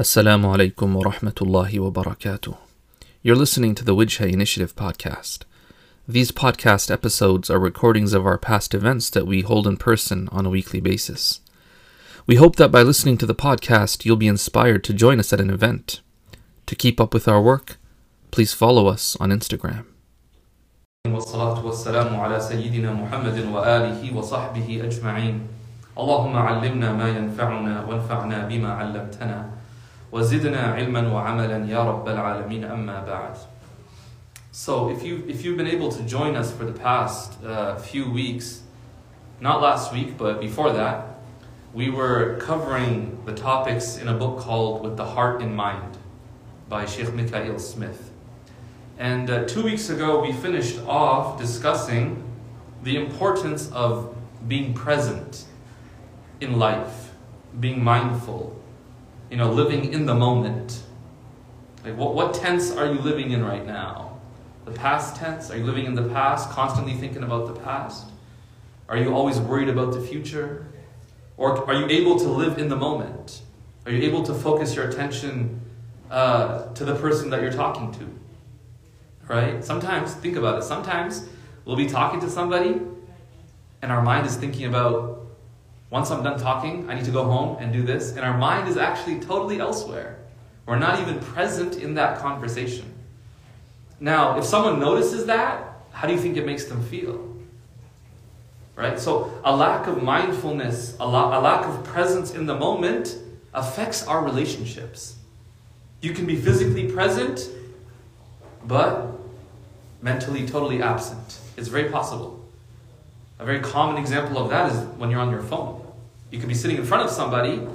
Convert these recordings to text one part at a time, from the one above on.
Assalamu alaikum wa rahmatullahi wa barakatuh. You're listening to the Wijha Initiative podcast. These podcast episodes are recordings of our past events that we hold in person on a weekly basis. We hope that by listening to the podcast, you'll be inspired to join us at an event. To keep up with our work, please follow us on Instagram. والصلاة والسلام على سيدنا محمد وآله وصحبه أجمعين اللهم علمنا ما ينفعنا وانفعنا بما علمتنا وَزِدْنَا عِلْمًا وَعَمَلًا يَا رَبَّ الْعَالَمِينَ أَمَّا بَعْدُ So if, you, if you've been able to join us for the past uh, few weeks, not last week, but before that, we were covering the topics in a book called With the Heart in Mind by Sheikh Mikaeel Smith. And uh, two weeks ago, we finished off discussing the importance of being present in life, being mindful, you know, living in the moment. Like, what, what tense are you living in right now? The past tense? Are you living in the past, constantly thinking about the past? Are you always worried about the future? Or are you able to live in the moment? Are you able to focus your attention uh, to the person that you're talking to? Right? Sometimes, think about it, sometimes we'll be talking to somebody and our mind is thinking about, once I'm done talking, I need to go home and do this. And our mind is actually totally elsewhere. We're not even present in that conversation. Now, if someone notices that, how do you think it makes them feel? Right? So, a lack of mindfulness, a, la- a lack of presence in the moment affects our relationships. You can be physically present, but mentally totally absent. It's very possible. A very common example of that is when you're on your phone. You could be sitting in front of somebody,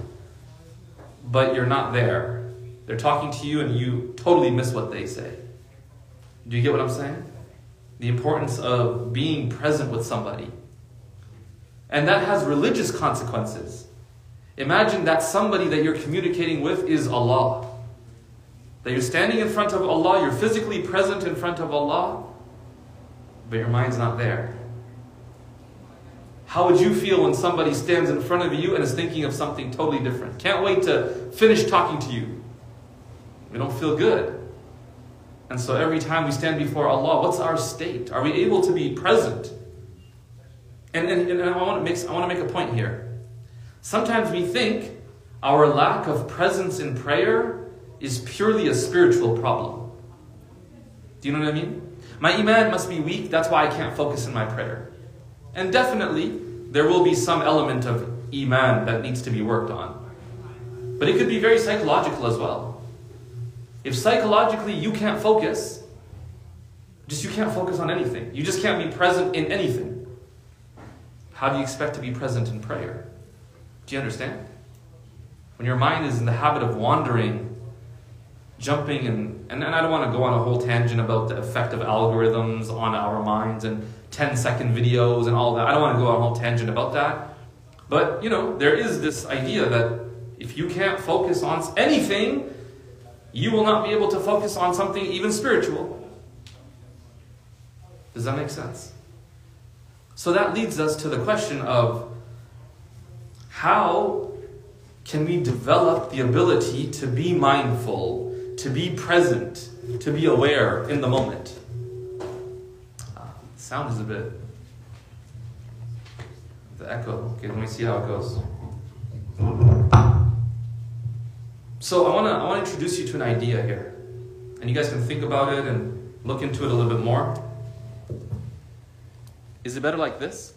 but you're not there. They're talking to you and you totally miss what they say. Do you get what I'm saying? The importance of being present with somebody. And that has religious consequences. Imagine that somebody that you're communicating with is Allah. That you're standing in front of Allah, you're physically present in front of Allah, but your mind's not there. How would you feel when somebody stands in front of you and is thinking of something totally different? Can't wait to finish talking to you. We don't feel good. And so every time we stand before Allah, what's our state? Are we able to be present? And, and, and I, want to make, I want to make a point here. Sometimes we think our lack of presence in prayer is purely a spiritual problem. Do you know what I mean? My iman must be weak, that's why I can't focus in my prayer. And definitely, there will be some element of iman that needs to be worked on. But it could be very psychological as well. If psychologically you can't focus, just you can't focus on anything. You just can't be present in anything. How do you expect to be present in prayer? Do you understand? When your mind is in the habit of wandering, jumping, and, and, and I don't want to go on a whole tangent about the effect of algorithms on our minds and 10 second videos and all that. I don't want to go on a whole tangent about that. But, you know, there is this idea that if you can't focus on anything, you will not be able to focus on something even spiritual. Does that make sense? So that leads us to the question of how can we develop the ability to be mindful, to be present, to be aware in the moment? Sound is a bit. The echo. Okay, let me see how it goes. So I want to I want to introduce you to an idea here, and you guys can think about it and look into it a little bit more. Is it better like this?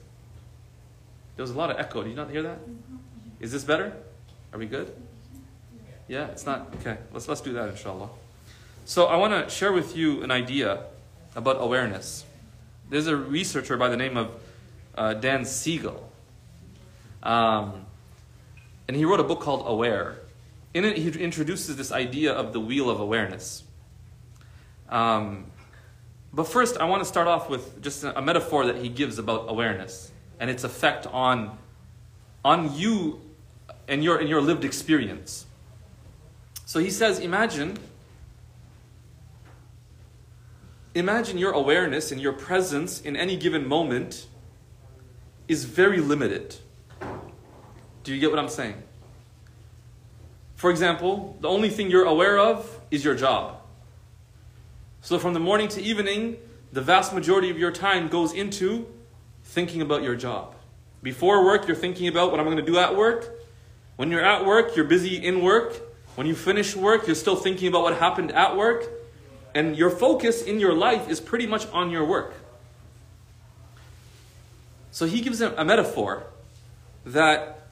There was a lot of echo. Did you not hear that? Is this better? Are we good? Yeah, it's not okay. Let's let's do that, inshallah. So I want to share with you an idea about awareness. There's a researcher by the name of uh, Dan Siegel, um, and he wrote a book called Aware. In it, he introduces this idea of the wheel of awareness. Um, but first, I want to start off with just a metaphor that he gives about awareness and its effect on, on you and your, and your lived experience. So he says, imagine, imagine your awareness and your presence in any given moment is very limited. Do you get what I'm saying? For example, the only thing you're aware of is your job. So from the morning to evening, the vast majority of your time goes into thinking about your job. Before work, you're thinking about what I'm going to do at work. When you're at work, you're busy in work. When you finish work, you're still thinking about what happened at work. And your focus in your life is pretty much on your work. So he gives a metaphor that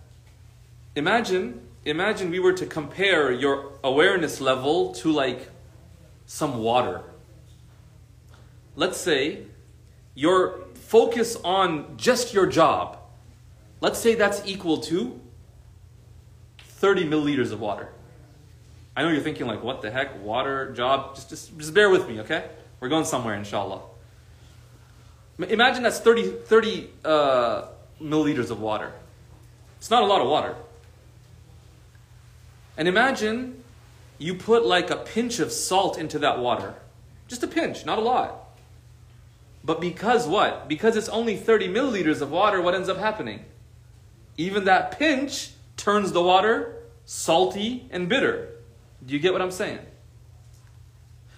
imagine imagine we were to compare your awareness level to like some water. Let's say your focus on just your job. Let's say that's equal to 30 milliliters of water. I know you're thinking like, what the heck? Water, job? Just, just, just bear with me, okay? We're going somewhere, inshallah. Imagine that's 30, 30 uh, milliliters of water. It's not a lot of water. And imagine you put like a pinch of salt into that water. Just a pinch, not a lot. But because what? Because it's only 30 milliliters of water, what ends up happening? Even that pinch turns the water salty and bitter. Do you get what I'm saying?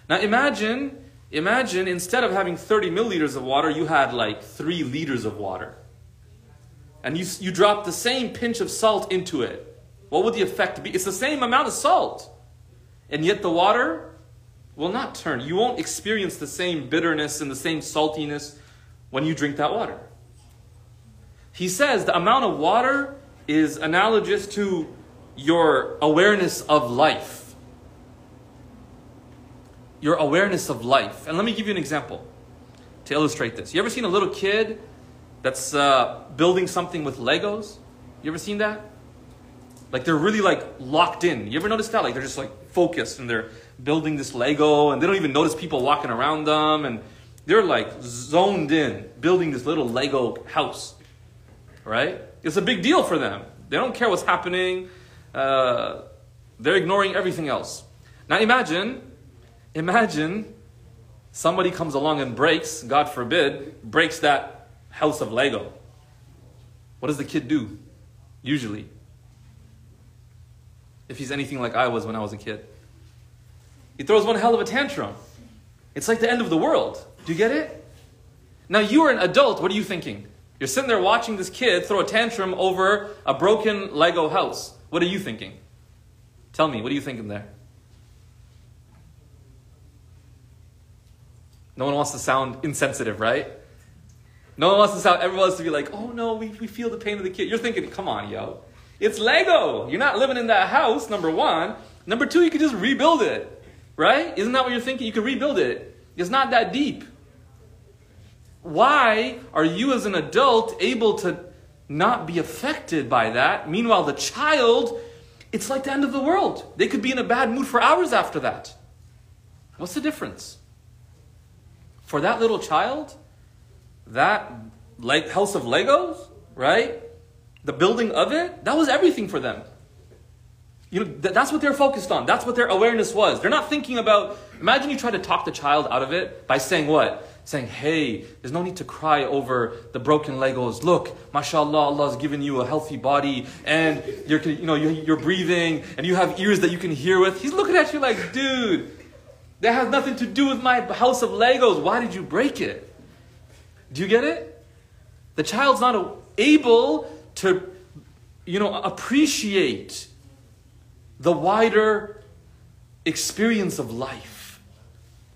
Now imagine, imagine instead of having 30 milliliters of water, you had like 3 liters of water. And you, you drop the same pinch of salt into it. What would the effect be? It's the same amount of salt. And yet the water will not turn. You won't experience the same bitterness and the same saltiness when you drink that water. He says the amount of water is analogous to your awareness of life. Your awareness of life. And let me give you an example to illustrate this. You ever seen a little kid that's uh, building something with Legos? You ever seen that? Like they're really like locked in. You ever notice that? Like they're just like focused and they're building this Lego and they don't even notice people walking around them and they're like zoned in building this little Lego house. Right? It's a big deal for them. They don't care what's happening. Uh, they're ignoring everything else. Now imagine, imagine somebody comes along and breaks, God forbid, breaks that house of Lego. What does the kid do? Usually. If he's anything like I was when I was a kid. He throws one hell of a tantrum. It's like the end of the world. Do you get it? Now you are an adult, what are you thinking? You're sitting there watching this kid throw a tantrum over a broken Lego house. What are you thinking? Tell me, what are you thinking there? No one wants to sound insensitive, right? No one wants to sound, everyone wants to be like, oh no, we, we feel the pain of the kid. You're thinking, come on, yo. It's Lego. You're not living in that house, number one. Number two, you could just rebuild it. Right? Isn't that what you're thinking? You could rebuild it. It's not that deep. Why are you as an adult able to not be affected by that? Meanwhile, the child, it's like the end of the world. They could be in a bad mood for hours after that. What's the difference? For that little child, that house of Legos, right? The building of it, that was everything for them. You know, th- that's what they're focused on. That's what their awareness was. They're not thinking about, imagine you try to talk the child out of it by saying what? Saying, hey, there's no need to cry over the broken Legos. Look, mashallah, Allah's given you a healthy body and you're, you know, you're breathing and you have ears that you can hear with. He's looking at you like, dude, that has nothing to do with my house of Legos. Why did you break it? Do you get it? The child's not able to, you know, appreciate the wider experience of life.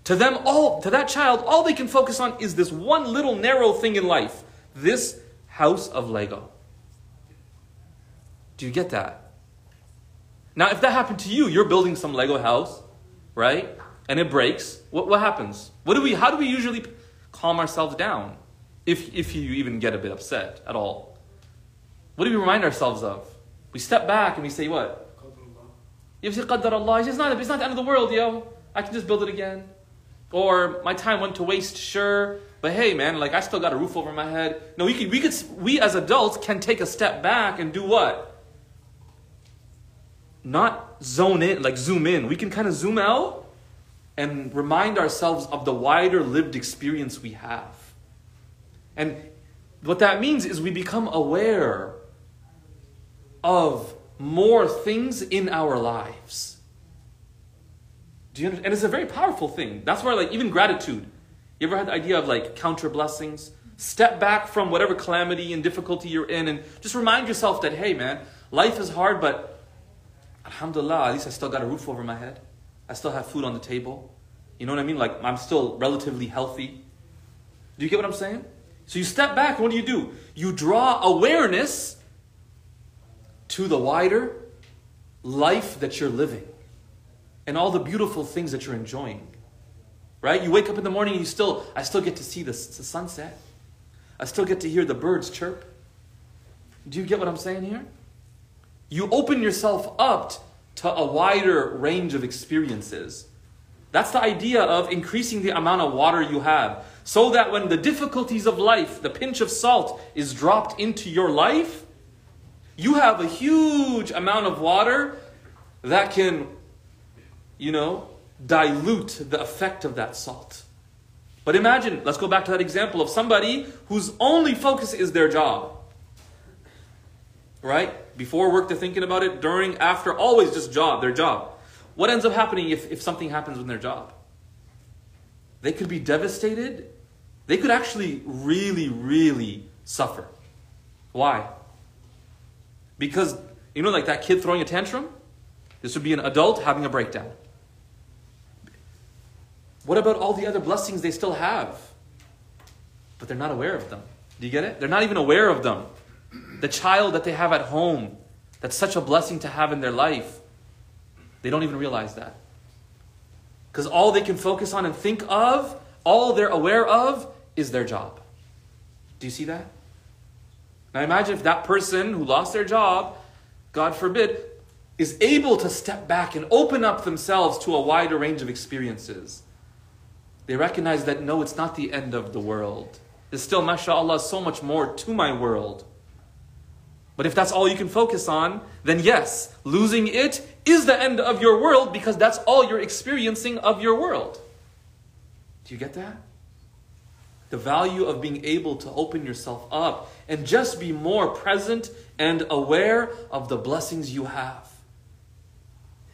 To them, all to that child, all they can focus on is this one little narrow thing in life. This house of Lego. Do you get that? Now, if that happened to you, you're building some Lego house, right? And it breaks. What, what happens? What do we, how do we usually calm ourselves down? If, if you even get a bit upset at all. What do we remind ourselves of? We step back and we say, what? You say, Qaddar Allah, it's not, it's not the end of the world, yo. I can just build it again. Or my time went to waste, sure. But hey, man, like I still got a roof over my head. No, we could, we could, we as adults can take a step back and do what? Not zone in, like zoom in. We can kind of zoom out and remind ourselves of the wider lived experience we have. And what that means is we become aware of more things in our lives. Do you understand? And it's a very powerful thing. That's why, like, even gratitude. You ever had the idea of like counter blessings? Step back from whatever calamity and difficulty you're in and just remind yourself that, hey, man, life is hard, but alhamdulillah, at least I still got a roof over my head. I still have food on the table. You know what I mean? Like, I'm still relatively healthy. Do you get what I'm saying? So you step back, what do you do? You draw awareness to the wider life that you're living and all the beautiful things that you're enjoying. Right? You wake up in the morning and you still, I still get to see the, the sunset. I still get to hear the birds chirp. Do you get what I'm saying here? You open yourself up to a wider range of experiences. That's the idea of increasing the amount of water you have. So that when the difficulties of life, the pinch of salt, is dropped into your life, you have a huge amount of water that can, you know, dilute the effect of that salt. But imagine, let's go back to that example of somebody whose only focus is their job. Right? Before work, they're thinking about it. During, after, always just job, their job. What ends up happening if, if something happens with their job? They could be devastated. They could actually really, really suffer. Why? Because, you know, like that kid throwing a tantrum? This would be an adult having a breakdown. What about all the other blessings they still have? But they're not aware of them. Do you get it? They're not even aware of them. The child that they have at home, that's such a blessing to have in their life, they don't even realize that. Because all they can focus on and think of, all they're aware of, is their job. Do you see that? Now imagine if that person who lost their job, God forbid, is able to step back and open up themselves to a wider range of experiences. They recognize that no, it's not the end of the world. There's still, mashallah, so much more to my world. But if that's all you can focus on, then yes, losing it is the end of your world because that's all you're experiencing of your world. Do you get that? The value of being able to open yourself up and just be more present and aware of the blessings you have.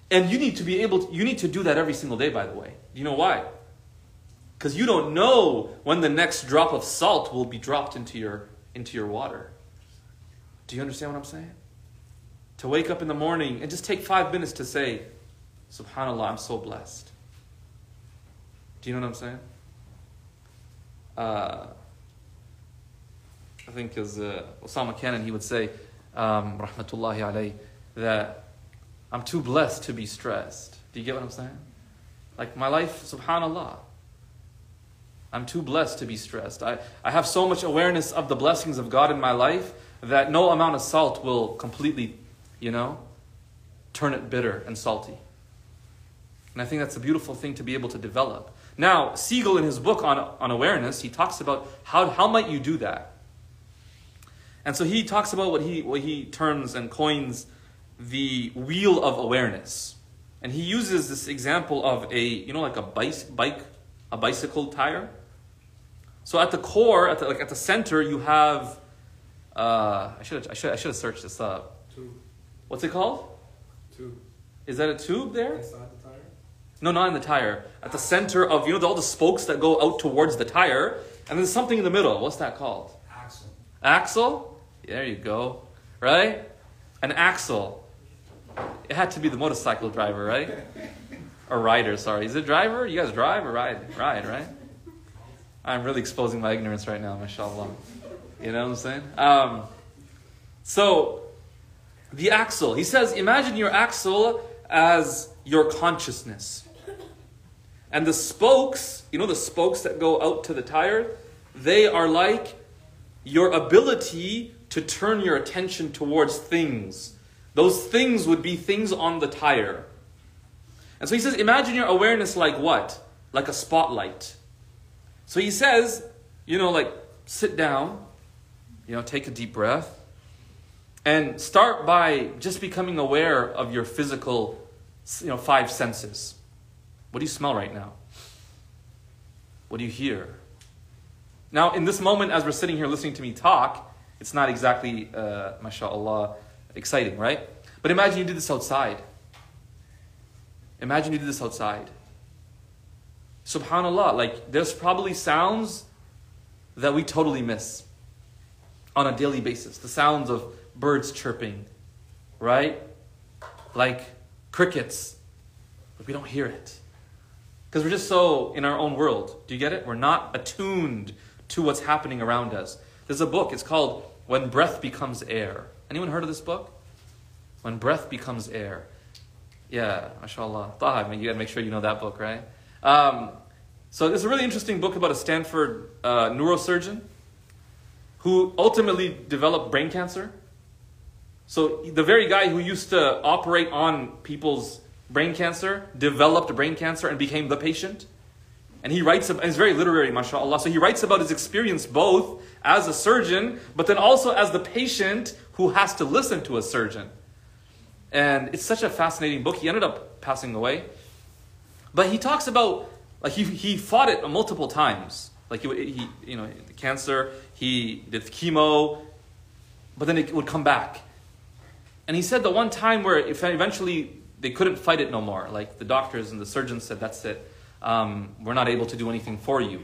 And you need to be able to, you need to do that every single day, by the way. Do you know why? Because you don't know when the next drop of salt will be dropped into your, into your water. Do you understand what I'm saying? To wake up in the morning and just take five minutes to say, Subhanallah, I'm so blessed. Do you know what I'm saying? Uh, I think as uh, Usama Canon, he would say, um, rahmatullahi alayhi, that I'm too blessed to be stressed. Do you get what I'm saying? Like my life, subhanallah, I'm too blessed to be stressed. I, I have so much awareness of the blessings of God in my life that no amount of salt will completely, you know, turn it bitter and salty. And I think that's a beautiful thing to be able to develop. Now, Siegel, in his book on, on awareness, he talks about how, how might you do that. And so he talks about what he, what he terms and coins the wheel of awareness. And he uses this example of a, you know, like a bike, bike a bicycle tire. So at the core, at the, like at the center, you have. Uh, I should I should I should have searched this up. Tube. What's it called? Tube. Is that a tube there? Inside the tire? No, not in the tire. At the center of you know all the spokes that go out towards the tire, and there's something in the middle. What's that called? Axle. Axle. There you go. Right? An axle. It had to be the motorcycle driver, right? Or rider, sorry. Is it driver? You guys drive or ride? Ride, right? I'm really exposing my ignorance right now, mashallah. You know what I'm saying? Um, so, the axle. He says, imagine your axle as your consciousness. And the spokes, you know the spokes that go out to the tire? They are like your ability to turn your attention towards things. Those things would be things on the tire. And so he says, imagine your awareness like what? Like a spotlight. So he says, you know, like sit down, you know, take a deep breath, and start by just becoming aware of your physical, you know, five senses. What do you smell right now? What do you hear? Now, in this moment, as we're sitting here listening to me talk, it's not exactly, uh, mashallah, exciting, right? But imagine you did this outside. Imagine you did this outside. Subhanallah, like there's probably sounds that we totally miss on a daily basis. The sounds of birds chirping, right? Like crickets, but we don't hear it. Because we're just so in our own world. Do you get it? We're not attuned to what's happening around us. There's a book, it's called When Breath Becomes Air. Anyone heard of this book? When Breath Becomes Air. Yeah, mashallah. Taha, you gotta make sure you know that book, right? Um, so it's a really interesting book about a Stanford uh, neurosurgeon who ultimately developed brain cancer. So the very guy who used to operate on people's brain cancer developed brain cancer and became the patient. And he writes, and he's very literary, mashallah. So he writes about his experience both as a surgeon, but then also as the patient who has to listen to a surgeon. And it's such a fascinating book. He ended up passing away. But he talks about like he, he fought it multiple times. Like he, he you know, cancer, he did chemo, but then it would come back. And he said the one time where eventually they couldn't fight it no more. Like the doctors and the surgeons said, that's it. Um, we're not able to do anything for you.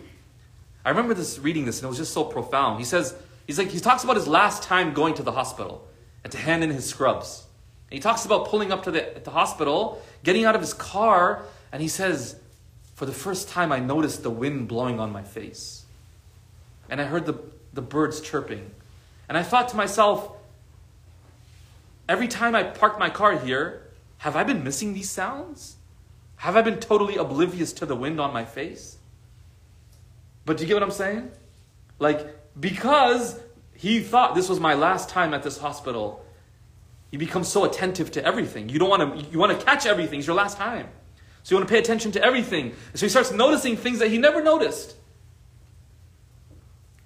I remember this reading this and it was just so profound. He says, he's like, he talks about his last time going to the hospital and to hand in his scrubs. And he talks about pulling up to the, at the hospital, getting out of his car, and he says, for the first time, I noticed the wind blowing on my face. And I heard the, the birds chirping. And I thought to myself, every time I park my car here, have I been missing these sounds? Have I been totally oblivious to the wind on my face? But do you get what I'm saying? Like, because he thought this was my last time at this hospital, you become so attentive to everything. You don't want to, you want to catch everything. It's your last time. So you want to pay attention to everything. So he starts noticing things that he never noticed.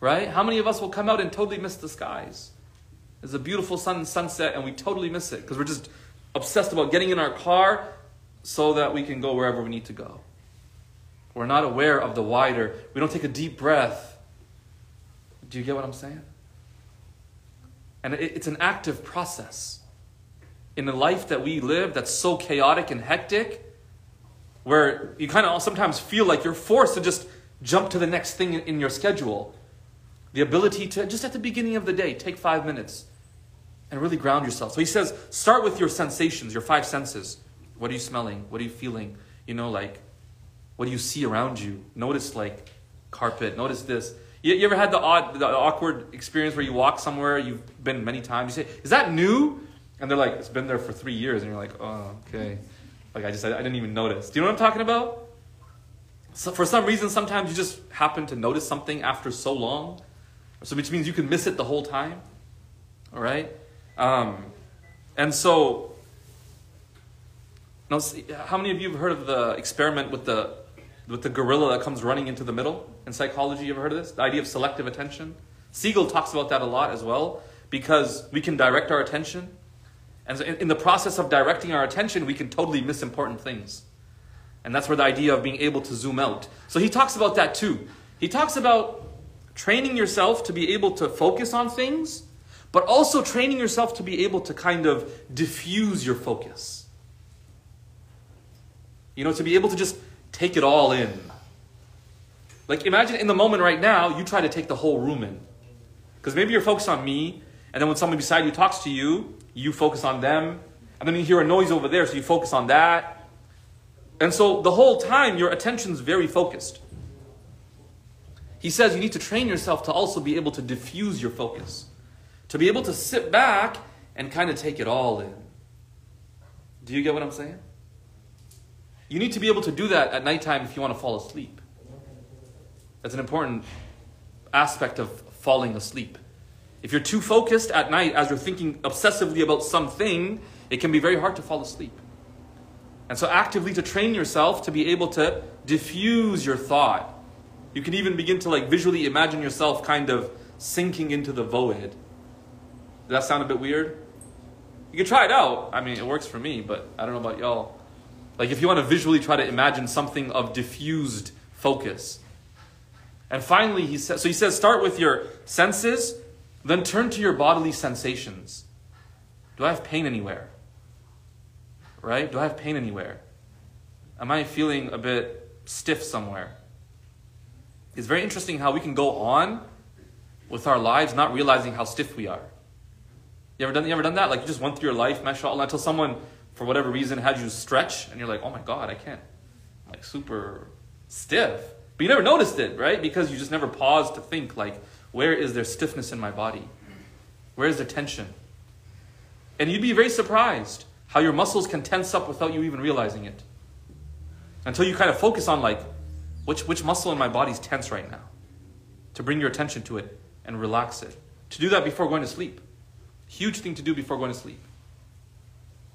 Right? How many of us will come out and totally miss the skies? There's a beautiful sun sunset and we totally miss it because we're just obsessed about getting in our car so that we can go wherever we need to go. We're not aware of the wider. We don't take a deep breath. Do you get what I'm saying? And it's an active process. In the life that we live that's so chaotic and hectic, where you kind of sometimes feel like you're forced to just jump to the next thing in your schedule. The ability to, just at the beginning of the day, take five minutes and really ground yourself. So he says, start with your sensations, your five senses. What are you smelling? What are you feeling? You know, like, what do you see around you? Notice, like, carpet. Notice this. You, you ever had the odd, the awkward experience where you walk somewhere, you've been many times, you say, is that new? And they're like, it's been there for three years. And you're like, oh, okay. Like I just, I, I didn't even notice. Do you know what I'm talking about? So for some reason, sometimes you just happen to notice something after so long, so which means you can miss it the whole time. All right, um, and so. Now, how many of you have heard of the experiment with the with the gorilla that comes running into the middle in psychology? You ever heard of this? The idea of selective attention. Siegel talks about that a lot as well because we can direct our attention and so in the process of directing our attention, we can totally miss important things. And that's where the idea of being able to zoom out. So he talks about that too. He talks about training yourself to be able to focus on things, but also training yourself to be able to kind of diffuse your focus. You know, to be able to just take it all in. Like, imagine in the moment right now, you try to take the whole room in. Because maybe you're focused on me, and then when someone beside you talks to you, you focus on them. And then you hear a noise over there, so you focus on that. And so the whole time, your attention's very focused. He says you need to train yourself to also be able to diffuse your focus, to be able to sit back and kind of take it all in. Do you get what I'm saying? You need to be able to do that at nighttime if you want to fall asleep. That's an important aspect of falling asleep. If you're too focused at night as you're thinking obsessively about something, it can be very hard to fall asleep. And so, actively to train yourself to be able to diffuse your thought. You can even begin to like visually imagine yourself kind of sinking into the void. Does that sound a bit weird? You can try it out. I mean, it works for me, but I don't know about y'all. Like, if you want to visually try to imagine something of diffused focus. And finally, he says, so he says, start with your senses then turn to your bodily sensations. Do I have pain anywhere? right? Do I have pain anywhere? Am I feeling a bit stiff somewhere? It's very interesting how we can go on with our lives not realizing how stiff we are. You ever done, you ever done that? Like you just went through your life, mashallah, until someone, for whatever reason, had you stretch, and you're like, oh my God, I can't. I'm like super stiff. But you never noticed it, right? Because you just never paused to think, like, where is there stiffness in my body? Where is there tension? And you'd be very surprised how your muscles can tense up without you even realizing it. Until you kind of focus on, like, which, which muscle in my body is tense right now? To bring your attention to it and relax it. To do that before going to sleep. Huge thing to do before going to sleep.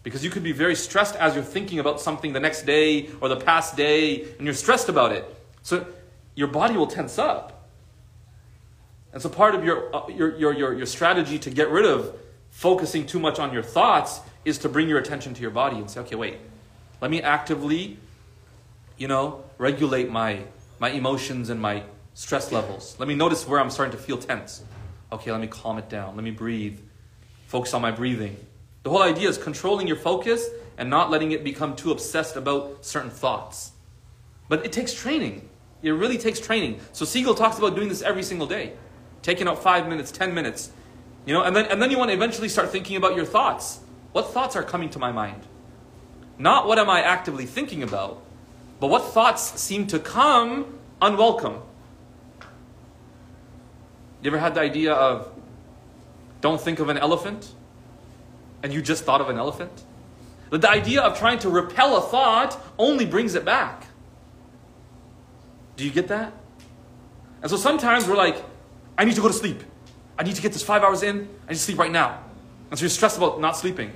Because you could be very stressed as you're thinking about something the next day or the past day, and you're stressed about it. So your body will tense up. And so part of your, uh, your, your, your, your strategy to get rid of focusing too much on your thoughts is to bring your attention to your body and say, okay, wait, let me actively, you know, regulate my, my emotions and my stress levels. Let me notice where I'm starting to feel tense. Okay, let me calm it down. Let me breathe. Focus on my breathing. The whole idea is controlling your focus and not letting it become too obsessed about certain thoughts. But it takes training. It really takes training. So Siegel talks about doing this every single day. Taking out five minutes, ten minutes. You know, and then and then you want to eventually start thinking about your thoughts. What thoughts are coming to my mind? Not what am I actively thinking about, but what thoughts seem to come unwelcome. You ever had the idea of don't think of an elephant and you just thought of an elephant? That the idea of trying to repel a thought only brings it back. Do you get that? And so sometimes we're like, I need to go to sleep. I need to get this five hours in. I need to sleep right now. And so you're stressed about not sleeping.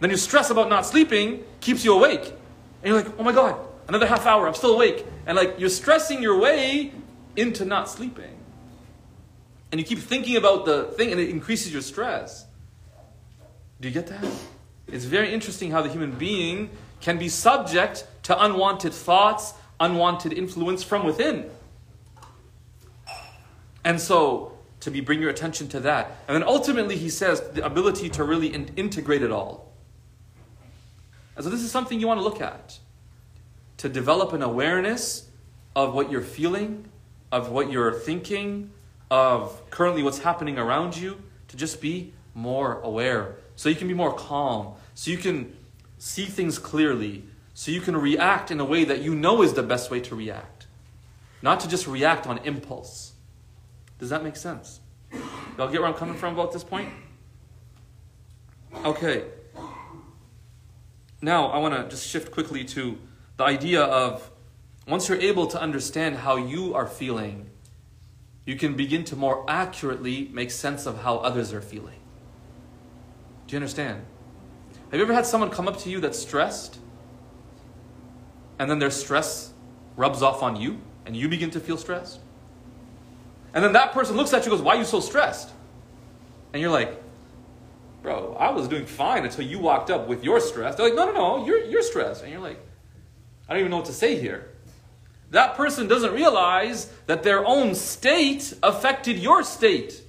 Then your stress about not sleeping keeps you awake. And you're like, oh my God, another half hour, I'm still awake. And like you're stressing your way into not sleeping. And you keep thinking about the thing and it increases your stress. Do you get that? It's very interesting how the human being can be subject to unwanted thoughts, unwanted influence from within. And so, to be bring your attention to that. And then ultimately, he says the ability to really in- integrate it all. And so, this is something you want to look at. To develop an awareness of what you're feeling, of what you're thinking, of currently what's happening around you, to just be more aware. So you can be more calm. So you can see things clearly. So you can react in a way that you know is the best way to react. Not to just react on impulse. Does that make sense? Y'all get where I'm coming from about this point? Okay. Now, I want to just shift quickly to the idea of once you're able to understand how you are feeling, you can begin to more accurately make sense of how others are feeling. Do you understand? Have you ever had someone come up to you that's stressed? And then their stress rubs off on you, and you begin to feel stressed? And then that person looks at you goes, Why are you so stressed? And you're like, Bro, I was doing fine until you walked up with your stress. They're like, No, no, no, you're, you're stressed. And you're like, I don't even know what to say here. That person doesn't realize that their own state affected your state.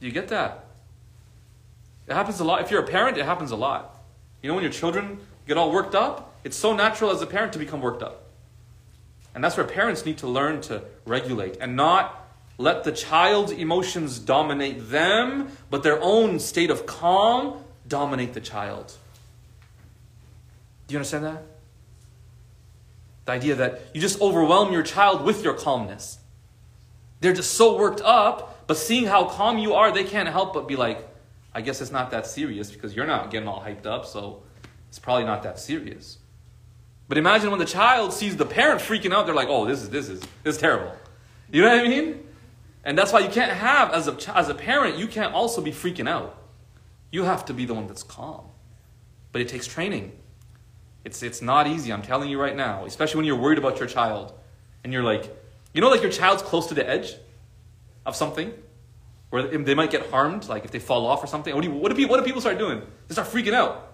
Do you get that? It happens a lot. If you're a parent, it happens a lot. You know, when your children get all worked up, it's so natural as a parent to become worked up. And that's where parents need to learn to regulate and not let the child's emotions dominate them, but their own state of calm dominate the child. Do you understand that? The idea that you just overwhelm your child with your calmness. They're just so worked up, but seeing how calm you are, they can't help but be like, I guess it's not that serious because you're not getting all hyped up, so it's probably not that serious. But imagine when the child sees the parent freaking out, they're like, oh, this is, this is, this is terrible. You know what I mean? And that's why you can't have, as a, as a parent, you can't also be freaking out. You have to be the one that's calm. But it takes training. It's, it's not easy, I'm telling you right now, especially when you're worried about your child. And you're like, you know, like your child's close to the edge of something? Where they might get harmed, like if they fall off or something. What do, you, what, do people, what do people start doing? They start freaking out.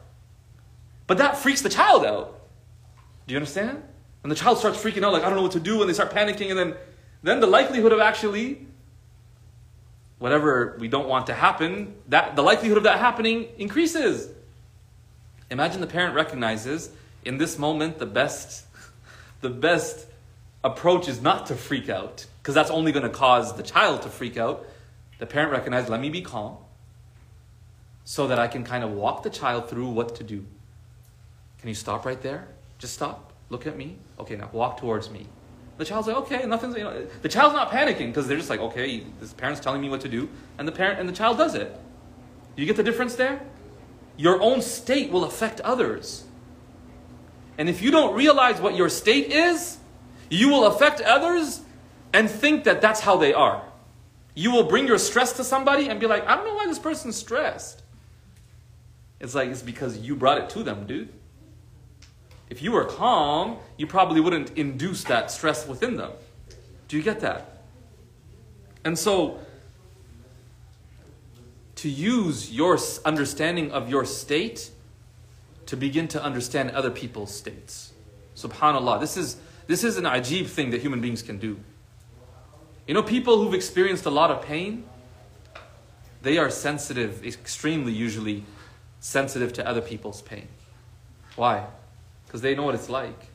But that freaks the child out. Do you understand? And the child starts freaking out, like, I don't know what to do, and they start panicking, and then, then the likelihood of actually whatever we don't want to happen, that the likelihood of that happening increases. Imagine the parent recognizes in this moment the best, the best approach is not to freak out, because that's only going to cause the child to freak out. The parent recognizes, let me be calm, so that I can kind of walk the child through what to do. Can you stop right there? Just stop. Look at me. Okay, now walk towards me. The child's like, okay, nothing's. You know, the child's not panicking because they're just like, okay, this parent's telling me what to do, and the parent and the child does it. You get the difference there? Your own state will affect others. And if you don't realize what your state is, you will affect others and think that that's how they are. You will bring your stress to somebody and be like, I don't know why this person's stressed. It's like, it's because you brought it to them, dude. If you were calm, you probably wouldn't induce that stress within them. Do you get that? And so, to use your understanding of your state to begin to understand other people's states. Subhanallah. This is, this is an ajib thing that human beings can do. You know, people who've experienced a lot of pain, they are sensitive, extremely usually sensitive to other people's pain. Why? because they know what it's like.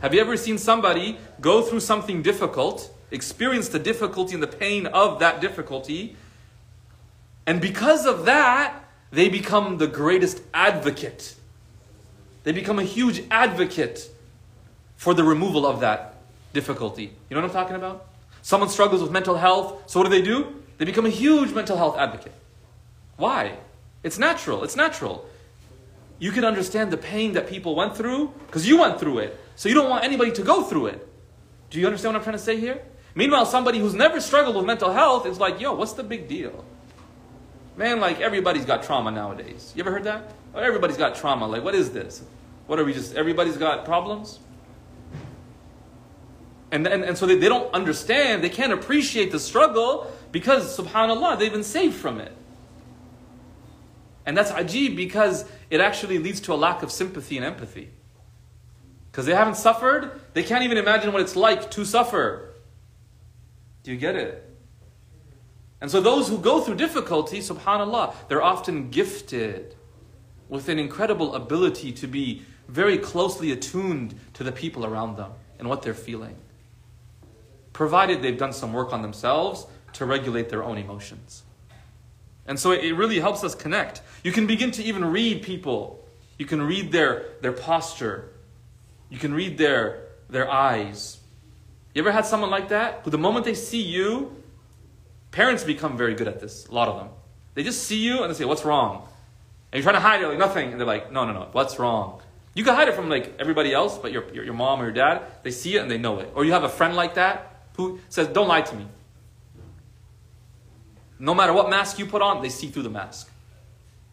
Have you ever seen somebody go through something difficult, experience the difficulty and the pain of that difficulty, and because of that, they become the greatest advocate? They become a huge advocate for the removal of that difficulty. You know what I'm talking about? Someone struggles with mental health, so what do they do? They become a huge mental health advocate. Why? It's natural. It's natural you can understand the pain that people went through because you went through it. So you don't want anybody to go through it. Do you understand what I'm trying to say here? Meanwhile, somebody who's never struggled with mental health is like, yo, what's the big deal? Man, like everybody's got trauma nowadays. You ever heard that? Oh, everybody's got trauma. Like, what is this? What are we just, everybody's got problems? And, and, and so they, they don't understand, they can't appreciate the struggle because, subhanAllah, they've been saved from it. And that's ajib because it actually leads to a lack of sympathy and empathy. Because they haven't suffered, they can't even imagine what it's like to suffer. Do you get it? And so those who go through difficulty, subhanAllah, they're often gifted with an incredible ability to be very closely attuned to the people around them and what they're feeling. Provided they've done some work on themselves to regulate their own emotions. And so it really helps us connect. You can begin to even read people. You can read their, their posture. You can read their, their eyes. You ever had someone like that? Who the moment they see you, parents become very good at this, a lot of them. They just see you and they say, What's wrong? And you're trying to hide it, like nothing. And they're like, No, no, no, what's wrong? You can hide it from like everybody else, but your, your, your mom or your dad, they see it and they know it. Or you have a friend like that who says, Don't lie to me. No matter what mask you put on, they see through the mask.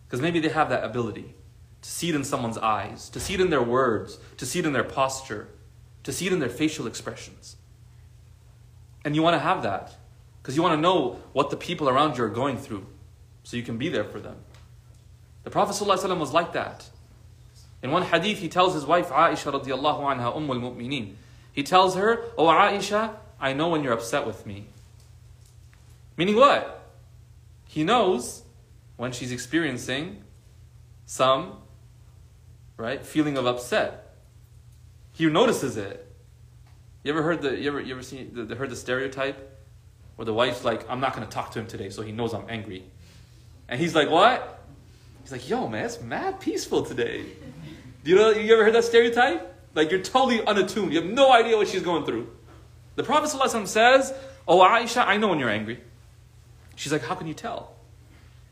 Because maybe they have that ability to see it in someone's eyes, to see it in their words, to see it in their posture, to see it in their facial expressions. And you want to have that because you want to know what the people around you are going through so you can be there for them. The Prophet ﷺ was like that. In one hadith, he tells his wife Aisha radiallahu anha, Umm al-Mu'mineen, he tells her, Oh Aisha, I know when you're upset with me. Meaning what? He knows when she's experiencing some right feeling of upset. He notices it. You ever heard the you ever you ever seen the, heard the stereotype where the wife's like, I'm not gonna talk to him today, so he knows I'm angry. And he's like, What? He's like, yo, man, it's mad peaceful today. Do you know you ever heard that stereotype? Like you're totally unattuned. You have no idea what she's going through. The Prophet ﷺ says, Oh Aisha, I know when you're angry. She's like, How can you tell?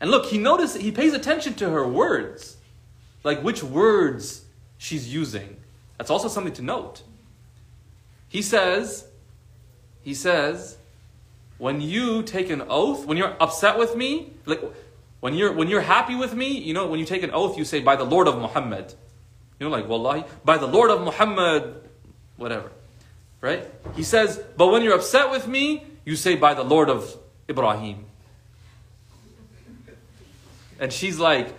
And look, he notices, he pays attention to her words, like which words she's using. That's also something to note. He says, he says, when you take an oath, when you're upset with me, like when you're when you're happy with me, you know, when you take an oath, you say by the Lord of Muhammad. You know, like wallahi, by the Lord of Muhammad, whatever. Right? He says, but when you're upset with me, you say by the Lord of Ibrahim. And she's like,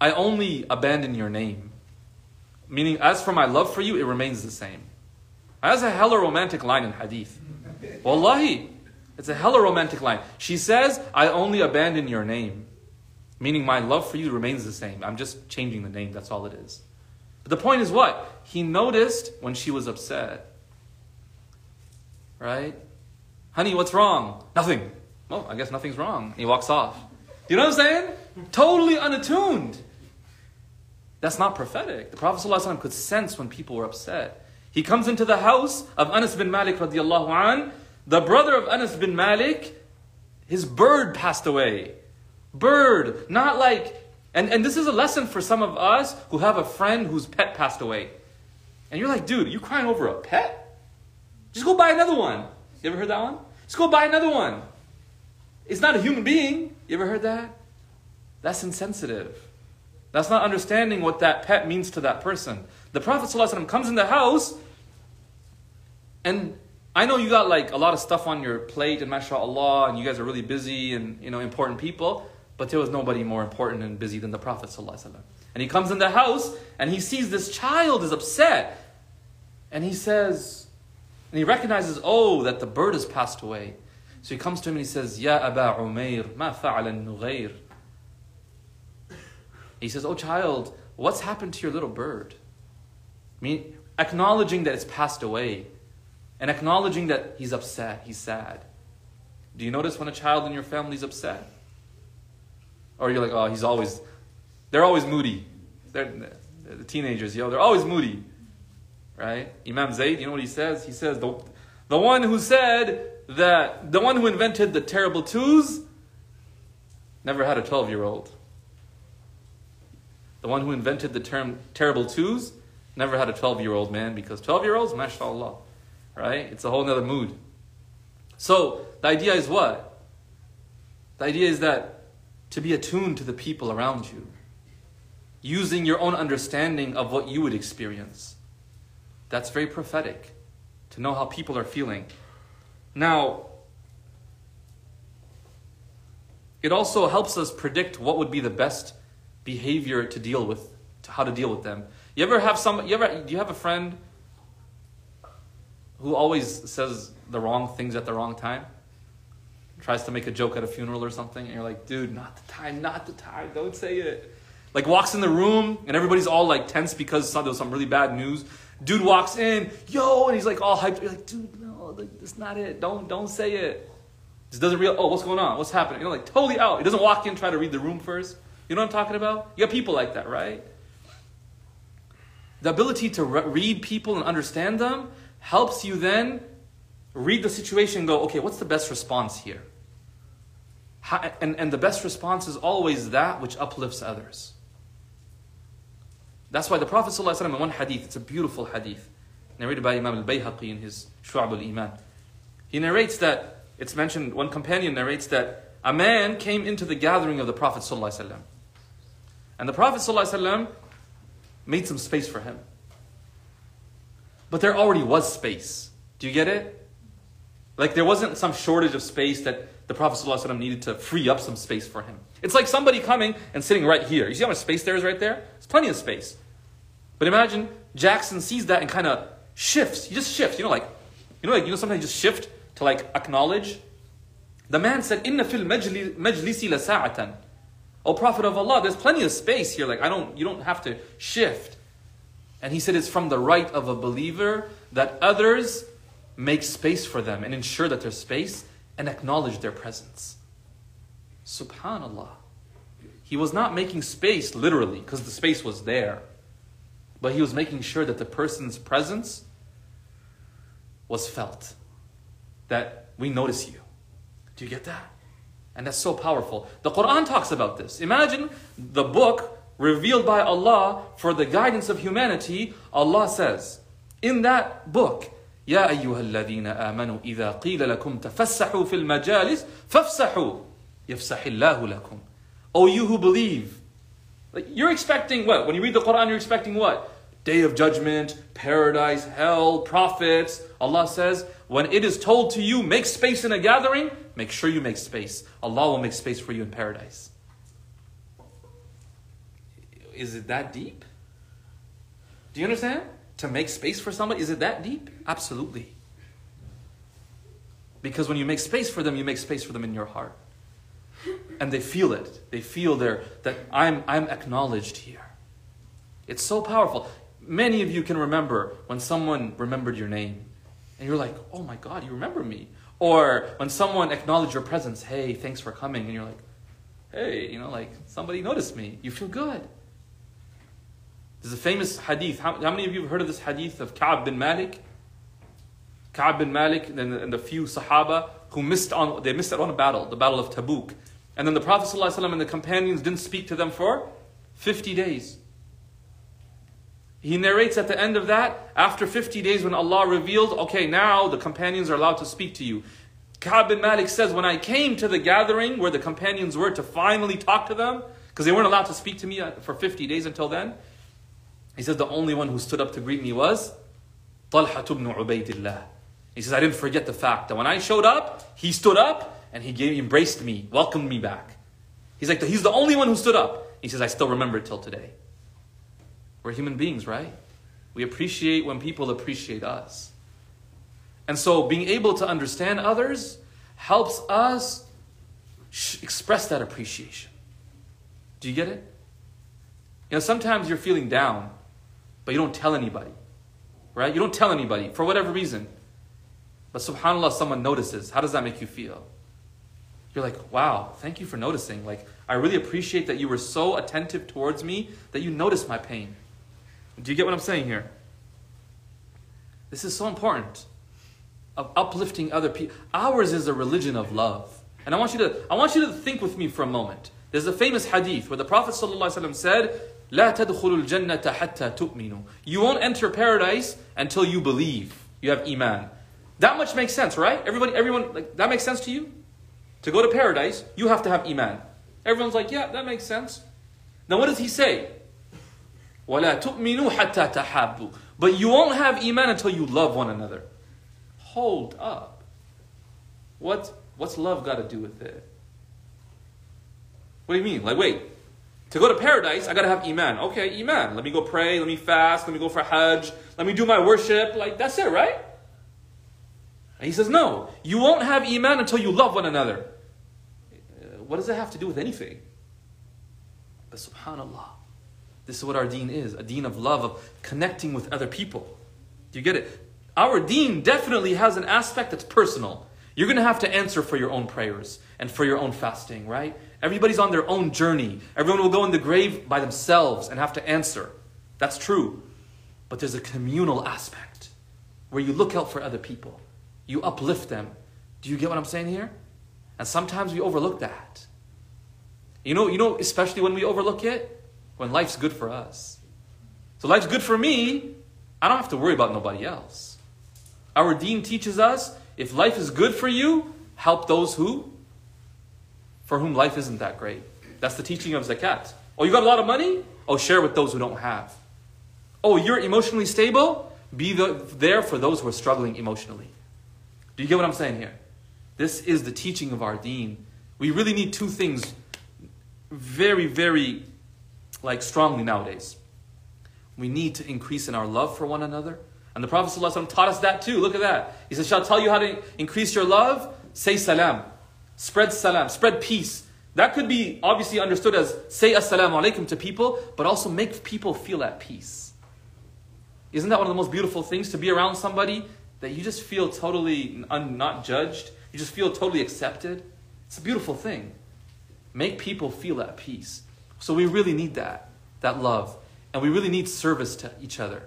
I only abandon your name. Meaning, as for my love for you, it remains the same. That's a hella romantic line in hadith. Wallahi, it's a hella romantic line. She says, I only abandon your name. Meaning my love for you remains the same. I'm just changing the name, that's all it is. But the point is what? He noticed when she was upset. Right? Honey, what's wrong? Nothing. Well, I guess nothing's wrong. He walks off. You know what I'm saying? Totally unattuned. That's not prophetic. The Prophet ﷺ could sense when people were upset. He comes into the house of Anas bin Malik radiallahu an. The brother of Anas bin Malik, his bird passed away. Bird, not like, and, and this is a lesson for some of us who have a friend whose pet passed away. And you're like, dude, you crying over a pet? Just go buy another one. You ever heard that one? Just go buy another one. It's not a human being. You ever heard that? That's insensitive. That's not understanding what that pet means to that person. The Prophet ﷺ comes in the house, and I know you got like a lot of stuff on your plate, and mashallah, and you guys are really busy and you know important people, but there was nobody more important and busy than the Prophet ﷺ. And he comes in the house and he sees this child is upset, and he says, and he recognizes, oh, that the bird has passed away. So he comes to him and he says, Ya Aba Umair, ma fa'ala nughayr. He says, Oh child, what's happened to your little bird? Mean, acknowledging that it's passed away and acknowledging that he's upset, he's sad. Do you notice when a child in your family is upset? Or you're like, oh, he's always, they're always moody. They're, the teenagers, yo, they're always moody. Right? Imam Zayd, you know what he says? He says, the, the one who said that, the one who invented the terrible twos never had a 12 year old. The one who invented the term terrible twos never had a 12 year old man because 12 year olds, mashallah, right? It's a whole other mood. So the idea is what? The idea is that to be attuned to the people around you, using your own understanding of what you would experience. That's very prophetic to know how people are feeling. Now, it also helps us predict what would be the best behavior to deal with, to how to deal with them. You ever have some? You ever? Do you have a friend who always says the wrong things at the wrong time? Tries to make a joke at a funeral or something, and you're like, dude, not the time, not the time, don't say it. Like walks in the room and everybody's all like tense because there was some really bad news. Dude walks in, yo, and he's like all hyped. You're like, dude, no, that's not it. Don't don't say it. Just doesn't real. Oh, what's going on? What's happening? You know, like totally out. He doesn't walk in, try to read the room first. You know what I'm talking about? You got people like that, right? The ability to re- read people and understand them helps you then read the situation and go, okay, what's the best response here? How, and, and the best response is always that which uplifts others. That's why the Prophet ﷺ in one hadith, it's a beautiful hadith, narrated by Imam al-Bayhaqi in his Shu'ab al-Iman. He narrates that, it's mentioned, one companion narrates that a man came into the gathering of the Prophet ﷺ. And the Prophet ﷺ made some space for him. But there already was space. Do you get it? Like there wasn't some shortage of space that the Prophet ﷺ needed to free up some space for him. It's like somebody coming and sitting right here. You see how much space there is right there? There's plenty of space. But imagine Jackson sees that and kind of shifts. He just shifts. You know, like, you know, like you know, sometimes you just shift to like acknowledge. The man said, "Inna fil majlisi la sa'atan." O Prophet of Allah, there's plenty of space here. Like I don't, you don't have to shift. And he said it's from the right of a believer that others make space for them and ensure that there's space and acknowledge their presence. Subhanallah. He was not making space literally because the space was there, but he was making sure that the person's presence was felt. That we notice you. Do you get that? And that's so powerful. The Quran talks about this. Imagine the book revealed by Allah for the guidance of humanity. Allah says in that book, يا أيها الذين آمنوا إذا قيل لكم تفسحوا في المجالس فافسحوا يفسح الله لكم. O you who believe. Like you're expecting what? When you read the Quran, you're expecting what? Day of judgment, paradise, hell, prophets. Allah says, when it is told to you, make space in a gathering, make sure you make space. Allah will make space for you in paradise. Is it that deep? Do you understand? To make space for somebody, is it that deep? Absolutely. Because when you make space for them, you make space for them in your heart. and they feel it. They feel their, that I'm, I'm acknowledged here. It's so powerful. Many of you can remember when someone remembered your name and you're like, oh my God, you remember me. Or when someone acknowledged your presence, hey, thanks for coming. And you're like, hey, you know, like somebody noticed me. You feel good. There's a famous hadith. How, how many of you have heard of this hadith of Ka'b bin Malik? Ka'b bin Malik and, and the few Sahaba who missed on, they missed out on a battle, the Battle of Tabuk. And then the Prophet ﷺ and the companions didn't speak to them for 50 days. He narrates at the end of that, after 50 days when Allah revealed, okay, now the companions are allowed to speak to you. Ka'b bin Malik says, when I came to the gathering where the companions were to finally talk to them, because they weren't allowed to speak to me uh, for 50 days until then, he says, the only one who stood up to greet me was Talha ibn Ubaidillah. He says, I didn't forget the fact that when I showed up, he stood up and he gave, embraced me, welcomed me back. He's like, he's the only one who stood up. He says, I still remember it till today. We're human beings, right? We appreciate when people appreciate us. And so being able to understand others helps us express that appreciation. Do you get it? You know, sometimes you're feeling down, but you don't tell anybody. Right? You don't tell anybody for whatever reason. But subhanAllah, someone notices. How does that make you feel? You're like, wow, thank you for noticing. Like, I really appreciate that you were so attentive towards me that you noticed my pain. Do you get what I'm saying here? This is so important of uplifting other people. Ours is a religion of love. And I want you to I want you to think with me for a moment. There's a famous hadith where the Prophet ﷺ said, لا تدخلوا الجنة حتى تؤمنوا. You won't enter paradise until you believe. You have iman. That much makes sense, right? Everybody, everyone, like, that makes sense to you? To go to paradise, you have to have iman. Everyone's like, yeah, that makes sense. Now what does he say? وَلَا تُؤْمِنُوا حَتَّى تَحَابُّوا But you won't have iman until you love one another. Hold up. What, what's love got to do with it? What do you mean? Like, wait. To go to paradise, I got to have iman. Okay, iman. Let me go pray, let me fast, let me go for hajj, let me do my worship. Like, that's it, right? And he says, no. You won't have iman until you love one another. Uh, what does that have to do with anything? But subhanAllah. this is what our deen is a deen of love, of connecting with other people. Do you get it? Our deen definitely has an aspect that's personal. You're going to have to answer for your own prayers and for your own fasting, right? Everybody's on their own journey. Everyone will go in the grave by themselves and have to answer. That's true. But there's a communal aspect where you look out for other people, you uplift them. Do you get what I'm saying here? And sometimes we overlook that. You know, you know, especially when we overlook it, when life's good for us. So life's good for me, I don't have to worry about nobody else. Our deen teaches us if life is good for you, help those who for whom life isn't that great. That's the teaching of zakat. Oh, you got a lot of money? Oh, share with those who don't have. Oh, you're emotionally stable? Be the, there for those who are struggling emotionally. Do you get what I'm saying here? This is the teaching of our deen. We really need two things very, very like strongly nowadays. We need to increase in our love for one another. And the Prophet ﷺ taught us that too. Look at that. He says, Shall I tell you how to increase your love? Say salam. Spread salam. Spread peace. That could be obviously understood as say assalamu alaikum to people, but also make people feel at peace. Isn't that one of the most beautiful things to be around somebody that you just feel totally un- not judged? You just feel totally accepted? It's a beautiful thing. Make people feel at peace. So we really need that, that love. And we really need service to each other,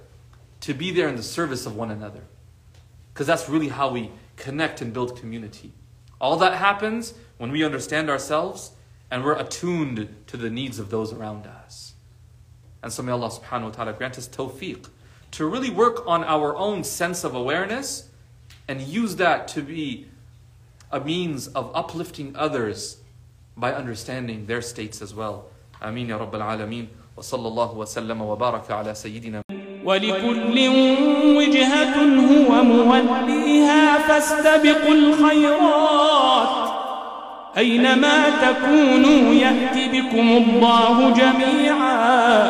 to be there in the service of one another. Because that's really how we connect and build community. All that happens when we understand ourselves and we're attuned to the needs of those around us. And so may Allah subhanahu wa ta'ala grant us tawfiq to really work on our own sense of awareness and use that to be a means of uplifting others by understanding their states as well. آمين يا رب العالمين. وصلى الله وسلم وبارك على سيدنا ولكل وجهة هو موليها فاستبقوا الخيرات. أينما تكونوا يأتي بكم الله جميعا.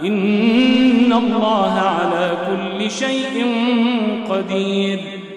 إن الله على كل شيء قدير.